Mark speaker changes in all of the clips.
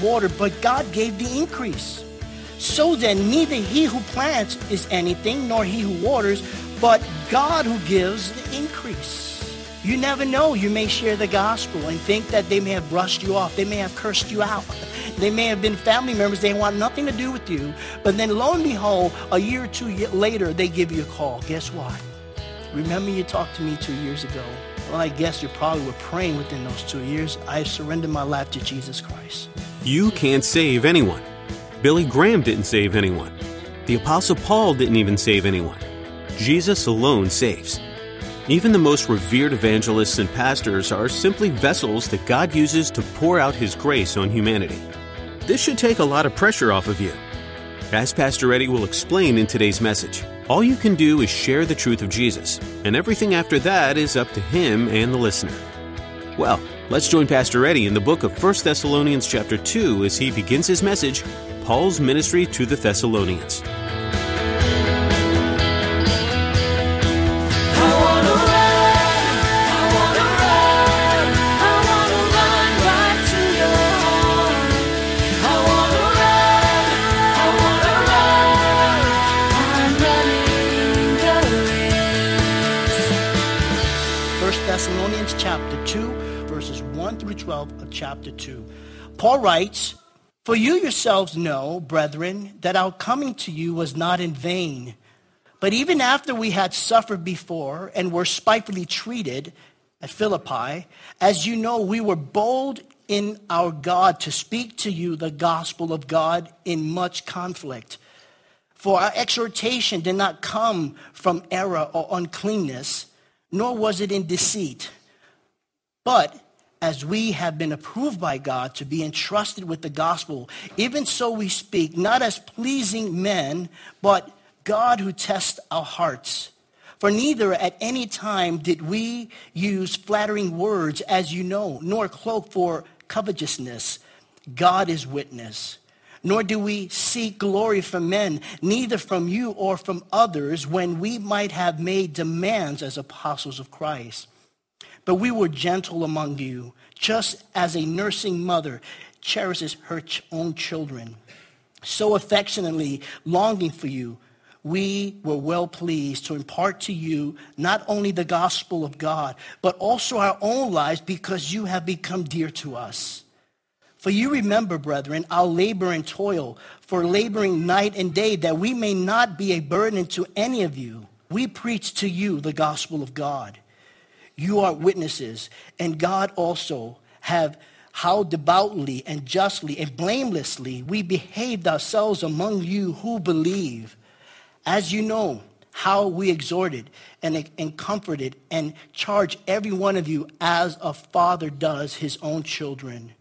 Speaker 1: Watered, but God gave the increase. So then, neither he who plants is anything, nor he who waters, but God who gives the increase. You never know. You may share the gospel and think that they may have brushed you off. They may have cursed you out. They may have been family members. They want nothing to do with you. But then lo and behold, a year or two later, they give you a call. Guess what? Remember you talked to me two years ago. Well, I guess you probably were praying within those two years. I surrendered my life to Jesus Christ.
Speaker 2: You can't save anyone. Billy Graham didn't save anyone. The Apostle Paul didn't even save anyone. Jesus alone saves. Even the most revered evangelists and pastors are simply vessels that God uses to pour out His grace on humanity. This should take a lot of pressure off of you. As Pastor Eddie will explain in today's message, all you can do is share the truth of Jesus, and everything after that is up to him and the listener. Well, let's join Pastor Eddie in the book of 1 Thessalonians chapter 2 as he begins his message, Paul's ministry to the Thessalonians.
Speaker 1: Chapter 2. Paul writes, For you yourselves know, brethren, that our coming to you was not in vain. But even after we had suffered before and were spitefully treated at Philippi, as you know, we were bold in our God to speak to you the gospel of God in much conflict. For our exhortation did not come from error or uncleanness nor was it in deceit. But as we have been approved by God to be entrusted with the gospel, even so we speak, not as pleasing men, but God who tests our hearts. For neither at any time did we use flattering words, as you know, nor cloak for covetousness. God is witness nor do we seek glory from men, neither from you or from others, when we might have made demands as apostles of Christ. But we were gentle among you, just as a nursing mother cherishes her own children. So affectionately longing for you, we were well pleased to impart to you not only the gospel of God, but also our own lives because you have become dear to us. For you remember, brethren, our labor and toil, for laboring night and day, that we may not be a burden to any of you. We preach to you the gospel of God. You are witnesses, and God also have how devoutly and justly and blamelessly we behaved ourselves among you who believe. As you know, how we exhorted and, and comforted and charged every one of you as a father does his own children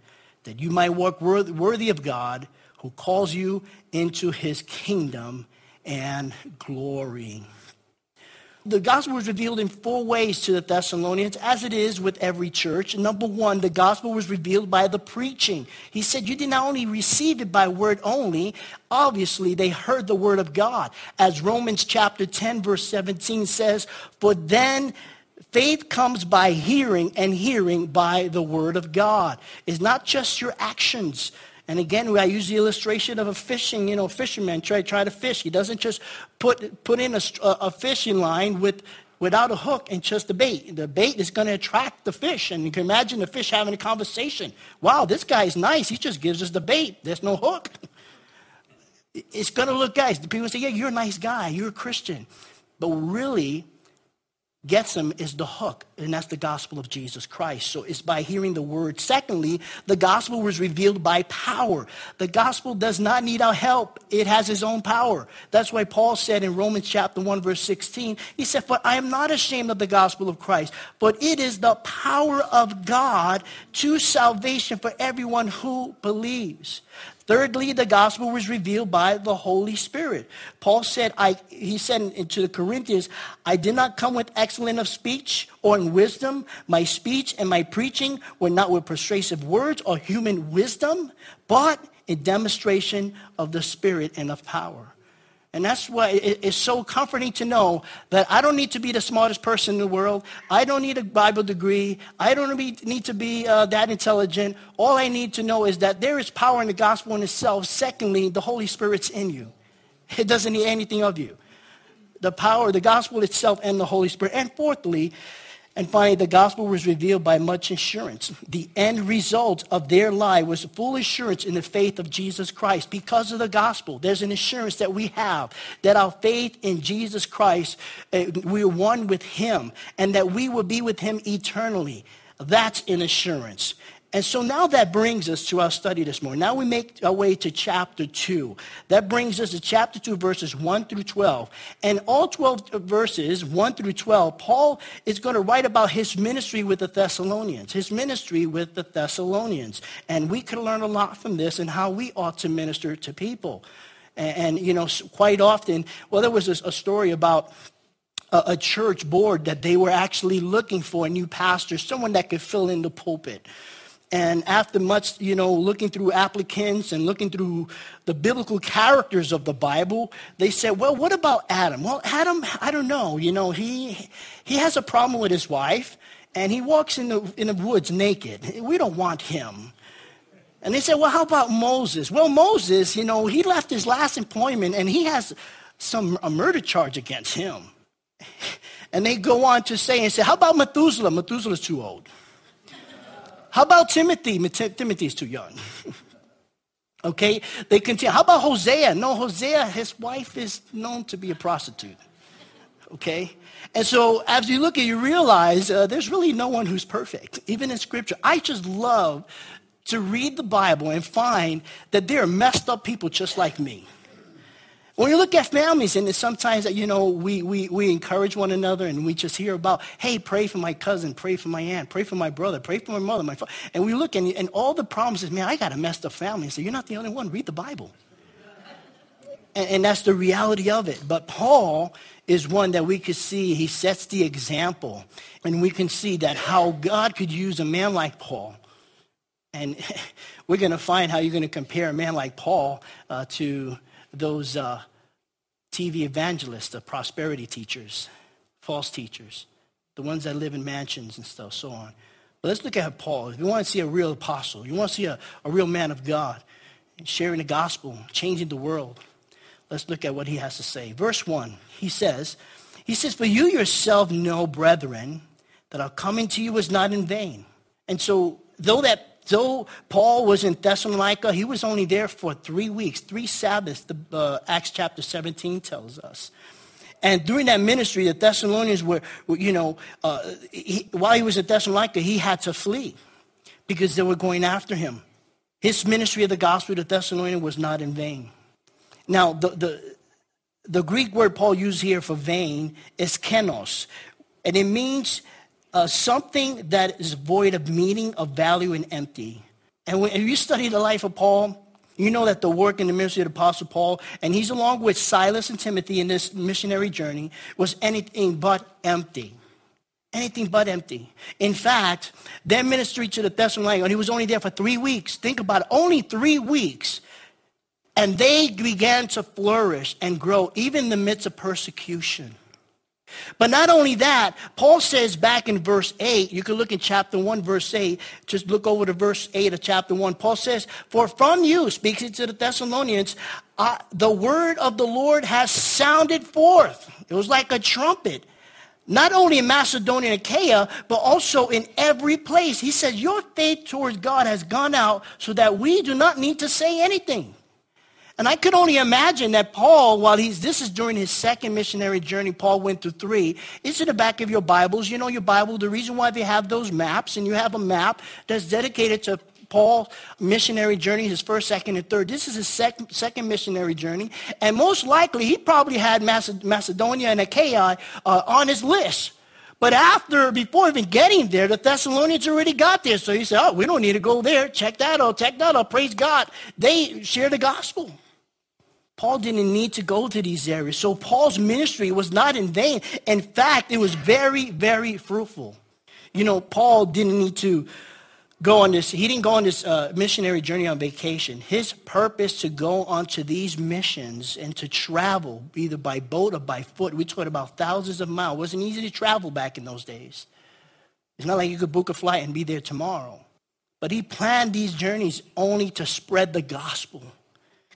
Speaker 1: that you might walk worthy of God who calls you into his kingdom and glory. The gospel was revealed in four ways to the Thessalonians, as it is with every church. Number one, the gospel was revealed by the preaching. He said, You did not only receive it by word only, obviously they heard the word of God. As Romans chapter 10, verse 17 says, For then Faith comes by hearing, and hearing by the word of God. It's not just your actions. And again, I use the illustration of a fishing, you know, fisherman try, try to fish. He doesn't just put, put in a, a fishing line with, without a hook and just the bait. The bait is going to attract the fish. And you can imagine the fish having a conversation. Wow, this guy's nice. He just gives us the bait. There's no hook. It's going to look, guys, the people say, yeah, you're a nice guy. You're a Christian. But really, gets them is the hook, and that's the gospel of Jesus Christ. So it's by hearing the word. Secondly, the gospel was revealed by power. The gospel does not need our help. It has its own power. That's why Paul said in Romans chapter 1, verse 16, he said, For I am not ashamed of the gospel of Christ, but it is the power of God to salvation for everyone who believes. Thirdly, the gospel was revealed by the Holy Spirit. Paul said, I, he said to the Corinthians, I did not come with excellence of speech or in wisdom. My speech and my preaching were not with persuasive words or human wisdom, but in demonstration of the Spirit and of power. And that's why it's so comforting to know that I don't need to be the smartest person in the world. I don't need a Bible degree. I don't need to be uh, that intelligent. All I need to know is that there is power in the gospel in itself. Secondly, the Holy Spirit's in you. It doesn't need anything of you. The power, the gospel itself and the Holy Spirit. And fourthly, and finally, the gospel was revealed by much assurance. The end result of their lie was full assurance in the faith of Jesus Christ. Because of the gospel, there's an assurance that we have that our faith in Jesus Christ, uh, we're one with him, and that we will be with him eternally. That's an assurance. And so now that brings us to our study this morning. Now we make our way to chapter 2. That brings us to chapter 2, verses 1 through 12. And all 12 verses, 1 through 12, Paul is going to write about his ministry with the Thessalonians, his ministry with the Thessalonians. And we can learn a lot from this and how we ought to minister to people. And, and you know, quite often, well, there was a, a story about a, a church board that they were actually looking for a new pastor, someone that could fill in the pulpit. And after much, you know, looking through applicants and looking through the biblical characters of the Bible, they said, well, what about Adam? Well, Adam, I don't know. You know, he, he has a problem with his wife, and he walks in the, in the woods naked. We don't want him. And they said, well, how about Moses? Well, Moses, you know, he left his last employment, and he has some a murder charge against him. And they go on to say and say, how about Methuselah? Methuselah's too old. How about Timothy? Timothy's too young. okay, they continue. How about Hosea? No, Hosea, his wife is known to be a prostitute. Okay? And so as you look at it, you realize uh, there's really no one who's perfect, even in Scripture. I just love to read the Bible and find that there are messed up people just like me. When you look at families, and sometimes, you know, we, we, we encourage one another and we just hear about, hey, pray for my cousin, pray for my aunt, pray for my brother, pray for my mother, my father. And we look and, and all the problems is, man, I got a messed up family. So you're not the only one. Read the Bible. And, and that's the reality of it. But Paul is one that we could see. He sets the example. And we can see that how God could use a man like Paul. And we're going to find how you're going to compare a man like Paul uh, to those uh, TV evangelists, the prosperity teachers, false teachers, the ones that live in mansions and stuff, so on. But let's look at Paul. If you want to see a real apostle, you want to see a, a real man of God, sharing the gospel, changing the world, let's look at what he has to say. Verse 1, he says, he says, For you yourself know, brethren, that our coming to you was not in vain. And so, though that Though Paul was in Thessalonica, he was only there for three weeks, three Sabbaths, the, uh, Acts chapter 17 tells us. And during that ministry, the Thessalonians were, you know, uh, he, while he was at Thessalonica, he had to flee because they were going after him. His ministry of the gospel to Thessalonians was not in vain. Now, the, the, the Greek word Paul used here for vain is kenos, and it means uh, something that is void of meaning, of value, and empty. And when you study the life of Paul, you know that the work in the ministry of the Apostle Paul, and he's along with Silas and Timothy in this missionary journey, was anything but empty. Anything but empty. In fact, their ministry to the Thessalonians, he was only there for three weeks. Think about it, only three weeks. And they began to flourish and grow, even in the midst of persecution. But not only that, Paul says back in verse 8, you can look in chapter 1, verse 8, just look over to verse 8 of chapter 1. Paul says, For from you, speaking to the Thessalonians, uh, the word of the Lord has sounded forth. It was like a trumpet. Not only in Macedonia and Achaia, but also in every place. He says, Your faith towards God has gone out so that we do not need to say anything. And I could only imagine that Paul, while he's, this is during his second missionary journey, Paul went through three. It's in the back of your Bibles. You know your Bible, the reason why they have those maps, and you have a map that's dedicated to Paul's missionary journey, his first, second, and third. This is his second, second missionary journey. And most likely, he probably had Macedonia and Achaia uh, on his list. But after, before even getting there, the Thessalonians already got there. So he said, oh, we don't need to go there. Check that out. Check that out. Praise God. They share the gospel. Paul didn't need to go to these areas. So Paul's ministry was not in vain. In fact, it was very, very fruitful. You know, Paul didn't need to go on this, he didn't go on this uh, missionary journey on vacation. His purpose to go onto these missions and to travel, either by boat or by foot, we talked about thousands of miles. It wasn't easy to travel back in those days. It's not like you could book a flight and be there tomorrow. But he planned these journeys only to spread the gospel.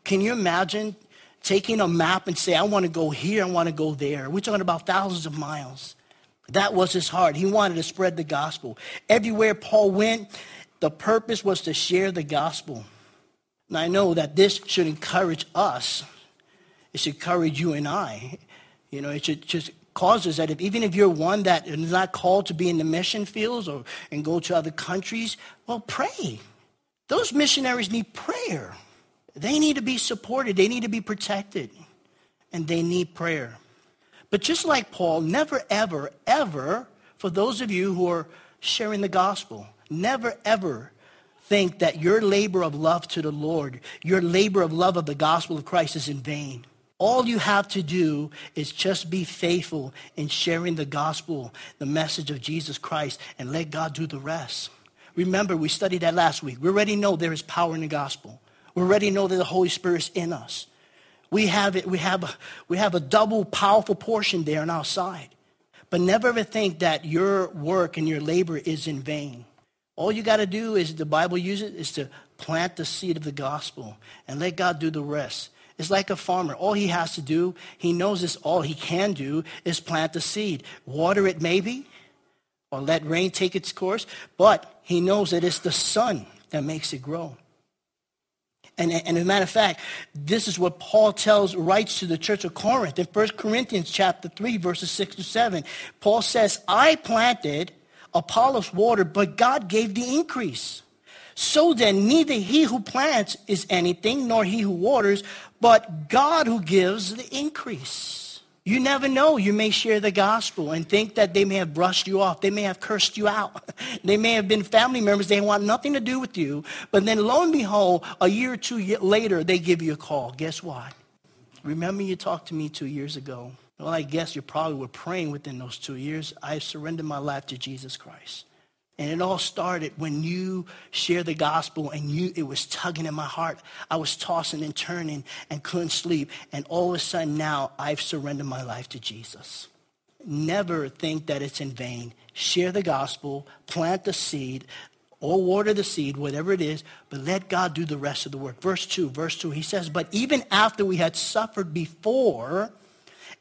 Speaker 1: Can you imagine taking a map and say, I want to go here, I want to go there. We're talking about thousands of miles. That was his heart. He wanted to spread the gospel. Everywhere Paul went, the purpose was to share the gospel. And I know that this should encourage us. It should encourage you and I. You know, it should just cause us that if, even if you're one that is not called to be in the mission fields or and go to other countries, well, pray. Those missionaries need prayer. They need to be supported. They need to be protected. And they need prayer. But just like Paul, never, ever, ever, for those of you who are sharing the gospel, never, ever think that your labor of love to the Lord, your labor of love of the gospel of Christ is in vain. All you have to do is just be faithful in sharing the gospel, the message of Jesus Christ, and let God do the rest. Remember, we studied that last week. We already know there is power in the gospel. We already know that the Holy Spirit is in us. We have it. We have a, we have a double powerful portion there on our side. But never ever think that your work and your labor is in vain. All you got to do is the Bible uses is to plant the seed of the gospel and let God do the rest. It's like a farmer. All he has to do, he knows this all he can do is plant the seed. Water it maybe, or let rain take its course, but he knows that it's the sun that makes it grow. And, and as a matter of fact, this is what Paul tells, writes to the church of Corinth in 1 Corinthians chapter 3, verses 6 to 7. Paul says, I planted, Apollos watered, but God gave the increase. So then, neither he who plants is anything, nor he who waters, but God who gives the increase. You never know. You may share the gospel and think that they may have brushed you off. They may have cursed you out. they may have been family members. They want nothing to do with you. But then lo and behold, a year or two later, they give you a call. Guess what? Remember you talked to me two years ago. Well, I guess you probably were praying within those two years. I surrendered my life to Jesus Christ. And it all started when you shared the gospel and you it was tugging in my heart. I was tossing and turning and couldn't sleep. And all of a sudden now I've surrendered my life to Jesus. Never think that it's in vain. Share the gospel, plant the seed, or water the seed, whatever it is, but let God do the rest of the work. Verse 2, verse 2, he says, But even after we had suffered before,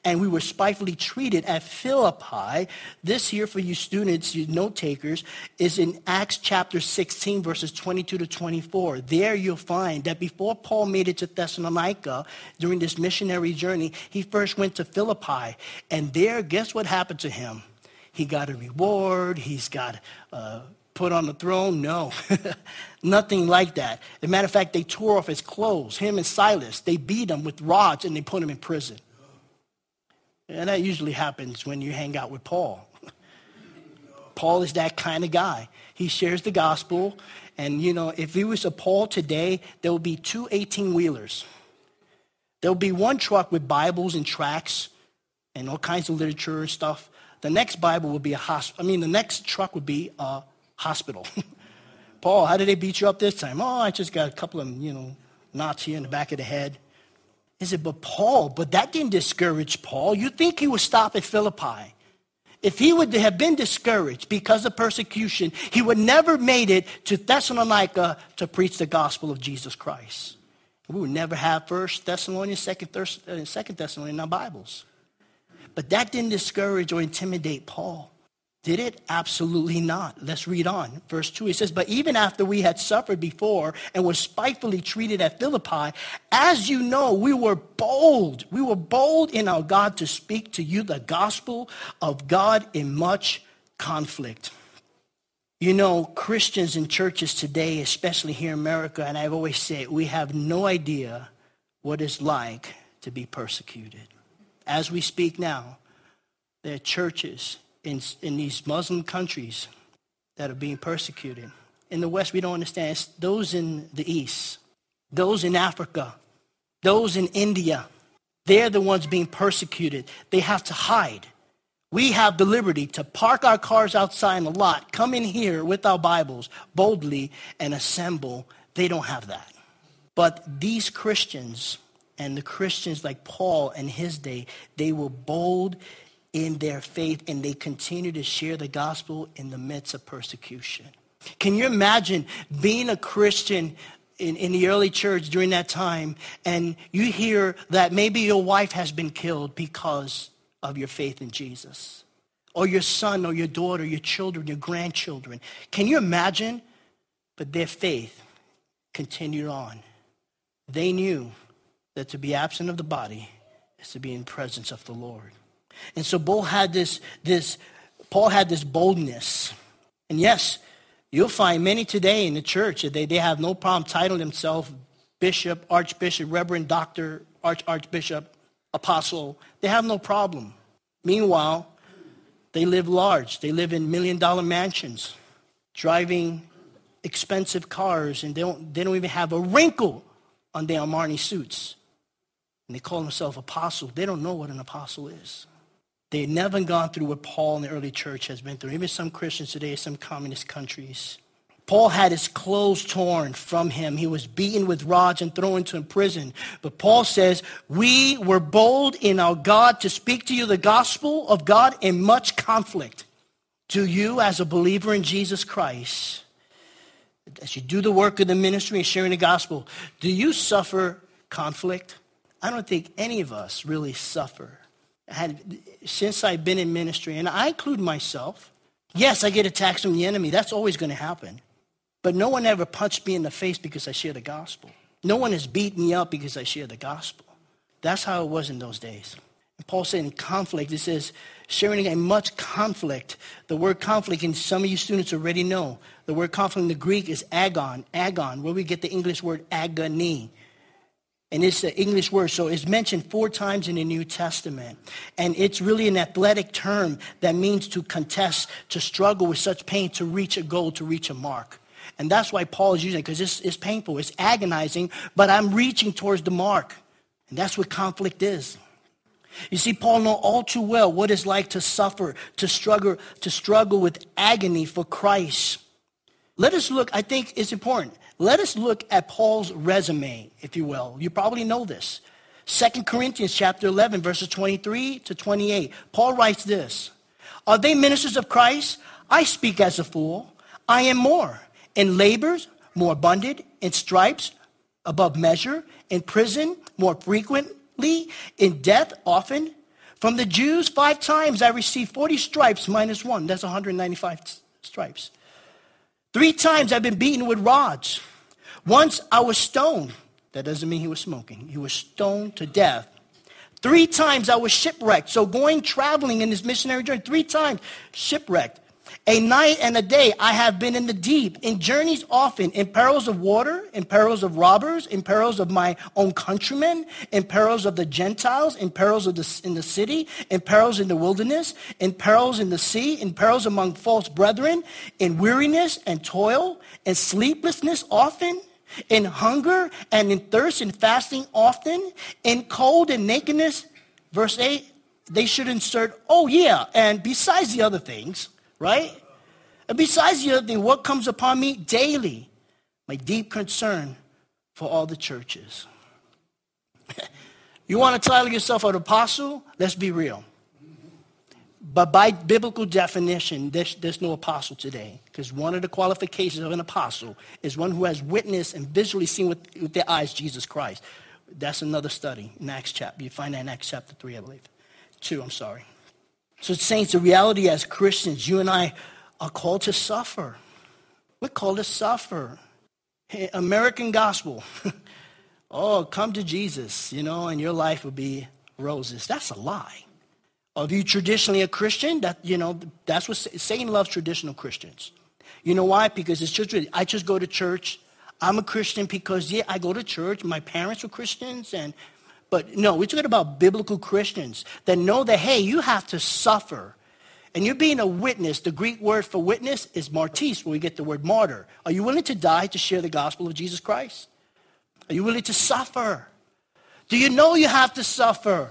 Speaker 1: and we were spitefully treated at Philippi. This here for you students, you note takers, is in Acts chapter 16, verses 22 to 24. There you'll find that before Paul made it to Thessalonica during this missionary journey, he first went to Philippi. And there, guess what happened to him? He got a reward. He's got uh, put on the throne? No, nothing like that. As a matter of fact, they tore off his clothes, him and Silas. They beat him with rods and they put him in prison. And that usually happens when you hang out with Paul. Paul is that kind of guy. He shares the gospel. And, you know, if he was a Paul today, there would be two 18-wheelers. There would be one truck with Bibles and tracts and all kinds of literature and stuff. The next Bible would be a hospital. I mean, the next truck would be a hospital. Paul, how did they beat you up this time? Oh, I just got a couple of, you know, knots here in the back of the head. He said, but Paul, but that didn't discourage Paul. You think he would stop at Philippi. If he would have been discouraged because of persecution, he would never made it to Thessalonica to preach the gospel of Jesus Christ. We would never have First Thessalonians, Second, uh, Second Thessalonians in our Bibles. But that didn't discourage or intimidate Paul. Did it? Absolutely not. Let's read on. Verse 2, it says, But even after we had suffered before and were spitefully treated at Philippi, as you know, we were bold. We were bold in our God to speak to you the gospel of God in much conflict. You know, Christians in churches today, especially here in America, and I've always said, we have no idea what it's like to be persecuted. As we speak now, there are churches in, in these Muslim countries that are being persecuted. In the West, we don't understand. It's those in the East, those in Africa, those in India, they're the ones being persecuted. They have to hide. We have the liberty to park our cars outside in the lot, come in here with our Bibles boldly and assemble. They don't have that. But these Christians and the Christians like Paul in his day, they were bold in their faith and they continue to share the gospel in the midst of persecution. Can you imagine being a Christian in, in the early church during that time and you hear that maybe your wife has been killed because of your faith in Jesus? Or your son or your daughter, your children, your grandchildren. Can you imagine? But their faith continued on. They knew that to be absent of the body is to be in presence of the Lord. And so Paul had this, this, Paul had this boldness. And yes, you'll find many today in the church that they, they have no problem titling themselves bishop, archbishop, reverend, doctor, arch, archbishop, apostle. They have no problem. Meanwhile, they live large. They live in million dollar mansions, driving expensive cars, and they don't, they don't even have a wrinkle on their Armani suits. And they call themselves apostle. They don't know what an apostle is. They had never gone through what Paul in the early church has been through. Even some Christians today, some communist countries. Paul had his clothes torn from him. He was beaten with rods and thrown into prison. But Paul says, we were bold in our God to speak to you the gospel of God in much conflict. To you as a believer in Jesus Christ, as you do the work of the ministry and sharing the gospel, do you suffer conflict? I don't think any of us really suffer had since I've been in ministry, and I include myself. Yes, I get attacks from the enemy. That's always going to happen. But no one ever punched me in the face because I share the gospel. No one has beat me up because I share the gospel. That's how it was in those days. And Paul said in conflict, it says, sharing a much conflict. The word conflict, and some of you students already know, the word conflict in the Greek is agon, agon, where we get the English word agony. And it's the English word, so it's mentioned four times in the New Testament. And it's really an athletic term that means to contest, to struggle with such pain, to reach a goal, to reach a mark. And that's why Paul is using it, because it's, it's painful, it's agonizing, but I'm reaching towards the mark. And that's what conflict is. You see, Paul know all too well what it's like to suffer, to struggle, to struggle with agony for Christ. Let us look, I think it's important. Let us look at Paul's resume, if you will. You probably know this. 2 Corinthians chapter 11, verses 23 to 28. Paul writes this. Are they ministers of Christ? I speak as a fool. I am more. In labors, more abundant. In stripes, above measure. In prison, more frequently. In death, often. From the Jews, five times I received 40 stripes minus one. That's 195 stripes. Three times I've been beaten with rods. Once I was stoned. That doesn't mean he was smoking. He was stoned to death. Three times I was shipwrecked. So going traveling in this missionary journey, three times shipwrecked. A night and a day I have been in the deep, in journeys often, in perils of water, in perils of robbers, in perils of my own countrymen, in perils of the Gentiles, in perils of the, in the city, in perils in the wilderness, in perils in the sea, in perils among false brethren, in weariness and toil, and sleeplessness often, in hunger and in thirst and fasting often, in cold and nakedness. Verse 8, they should insert, oh yeah, and besides the other things, right? And besides the other thing, what comes upon me daily? My deep concern for all the churches. you want to title yourself an apostle? Let's be real. But by biblical definition, there's, there's no apostle today. Because one of the qualifications of an apostle is one who has witnessed and visually seen with, with their eyes Jesus Christ. That's another study in Acts chapter. You find that in Acts chapter 3, I believe. 2, I'm sorry. So, saints, the reality as Christians, you and I are called to suffer. We're called to suffer. Hey, American gospel. oh, come to Jesus, you know, and your life will be roses. That's a lie. Are you traditionally a Christian? That you know, that's what Satan loves traditional Christians. You know why? Because it's just I just go to church. I'm a Christian because yeah, I go to church. My parents were Christians, and but no, we're talking about biblical Christians that know that hey, you have to suffer. And you're being a witness. The Greek word for witness is martis, where we get the word martyr. Are you willing to die to share the gospel of Jesus Christ? Are you willing to suffer? Do you know you have to suffer?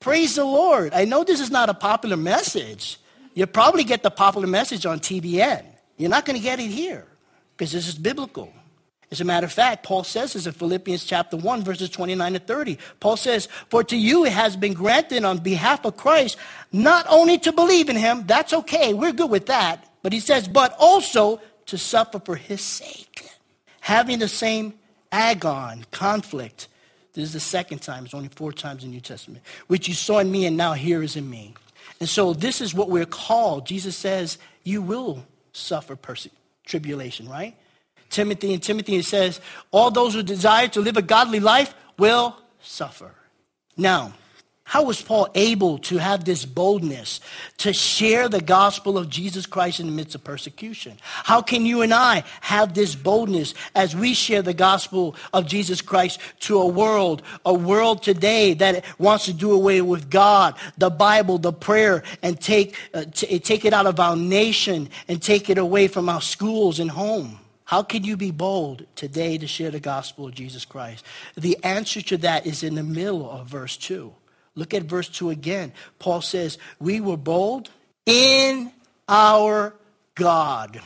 Speaker 1: Praise the Lord. I know this is not a popular message. You probably get the popular message on TBN. You're not going to get it here because this is biblical. As a matter of fact, Paul says this in Philippians chapter 1, verses 29 to 30. Paul says, For to you it has been granted on behalf of Christ not only to believe in him, that's okay, we're good with that, but he says, but also to suffer for his sake. Having the same agon, conflict. This is the second time, it's only four times in the New Testament, which you saw in me and now here is in me. And so this is what we're called. Jesus says, You will suffer perse- tribulation, right? Timothy and Timothy it says, all those who desire to live a godly life will suffer. Now, how was Paul able to have this boldness to share the gospel of Jesus Christ in the midst of persecution? How can you and I have this boldness as we share the gospel of Jesus Christ to a world, a world today that wants to do away with God, the Bible, the prayer, and take, uh, t- take it out of our nation and take it away from our schools and home? How can you be bold today to share the gospel of Jesus Christ? The answer to that is in the middle of verse 2. Look at verse 2 again. Paul says, We were bold in our God.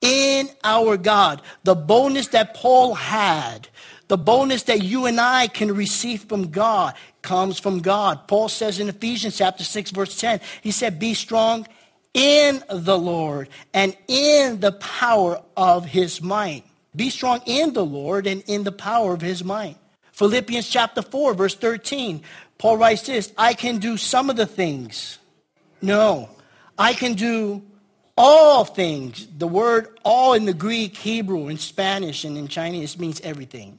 Speaker 1: In our God. The boldness that Paul had, the boldness that you and I can receive from God, comes from God. Paul says in Ephesians chapter 6, verse 10, he said, Be strong in the Lord and in the power of his might. Be strong in the Lord and in the power of his might. Philippians chapter 4, verse 13. Paul writes this I can do some of the things. No, I can do all things. The word all in the Greek, Hebrew, in Spanish, and in Chinese means everything.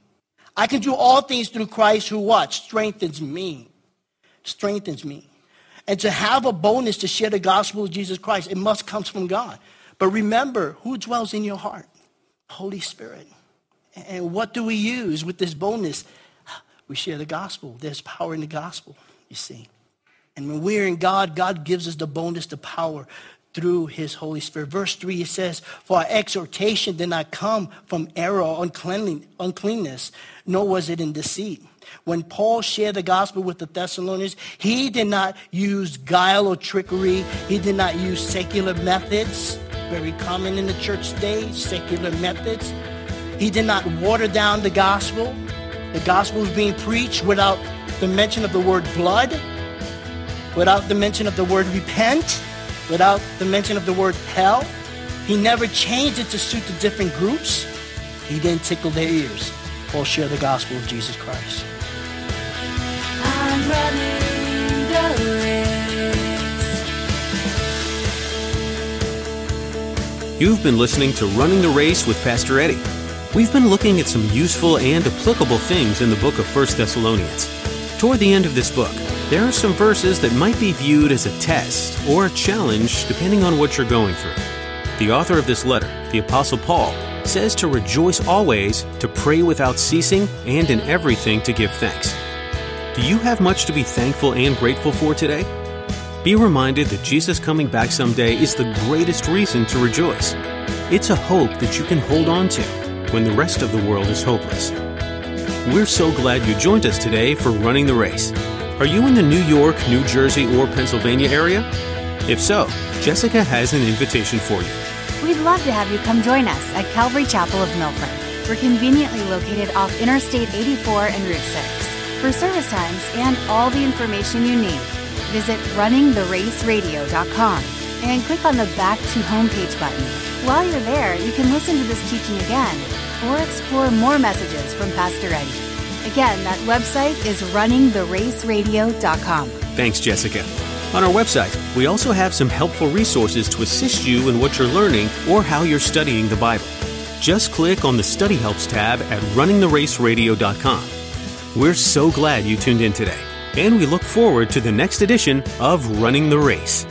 Speaker 1: I can do all things through Christ who what? Strengthens me. Strengthens me. And to have a boldness to share the gospel of Jesus Christ, it must come from God. But remember, who dwells in your heart? Holy Spirit. And what do we use with this boldness? we share the gospel. There's power in the gospel, you see. And when we're in God, God gives us the boldness, the power through his Holy Spirit. Verse 3, it says, For our exhortation did not come from error or uncleanness, nor was it in deceit. When Paul shared the gospel with the Thessalonians, he did not use guile or trickery. He did not use secular methods, very common in the church today, secular methods. He did not water down the gospel. The gospel was being preached without the mention of the word blood, without the mention of the word repent, without the mention of the word hell. He never changed it to suit the different groups. He didn't tickle their ears or share the gospel of Jesus Christ.
Speaker 2: You've been listening to Running the Race with Pastor Eddie. We've been looking at some useful and applicable things in the book of 1 Thessalonians. Toward the end of this book, there are some verses that might be viewed as a test or a challenge depending on what you're going through. The author of this letter, the Apostle Paul, says to rejoice always, to pray without ceasing, and in everything to give thanks. Do you have much to be thankful and grateful for today? Be reminded that Jesus coming back someday is the greatest reason to rejoice. It's a hope that you can hold on to when the rest of the world is hopeless. We're so glad you joined us today for Running the Race. Are you in the New York, New Jersey, or Pennsylvania area? If so, Jessica has an invitation for you.
Speaker 3: We'd love to have you come join us at Calvary Chapel of Milford. We're conveniently located off Interstate 84 and Route 6. For service times and all the information you need, visit runningtheraceradio.com and click on the Back to Homepage button. While you're there, you can listen to this teaching again or explore more messages from Pastor Eddie. Again, that website is runningtheraceradio.com.
Speaker 2: Thanks, Jessica. On our website, we also have some helpful resources to assist you in what you're learning or how you're studying the Bible. Just click on the Study Helps tab at runningtheraceradio.com. We're so glad you tuned in today, and we look forward to the next edition of Running the Race.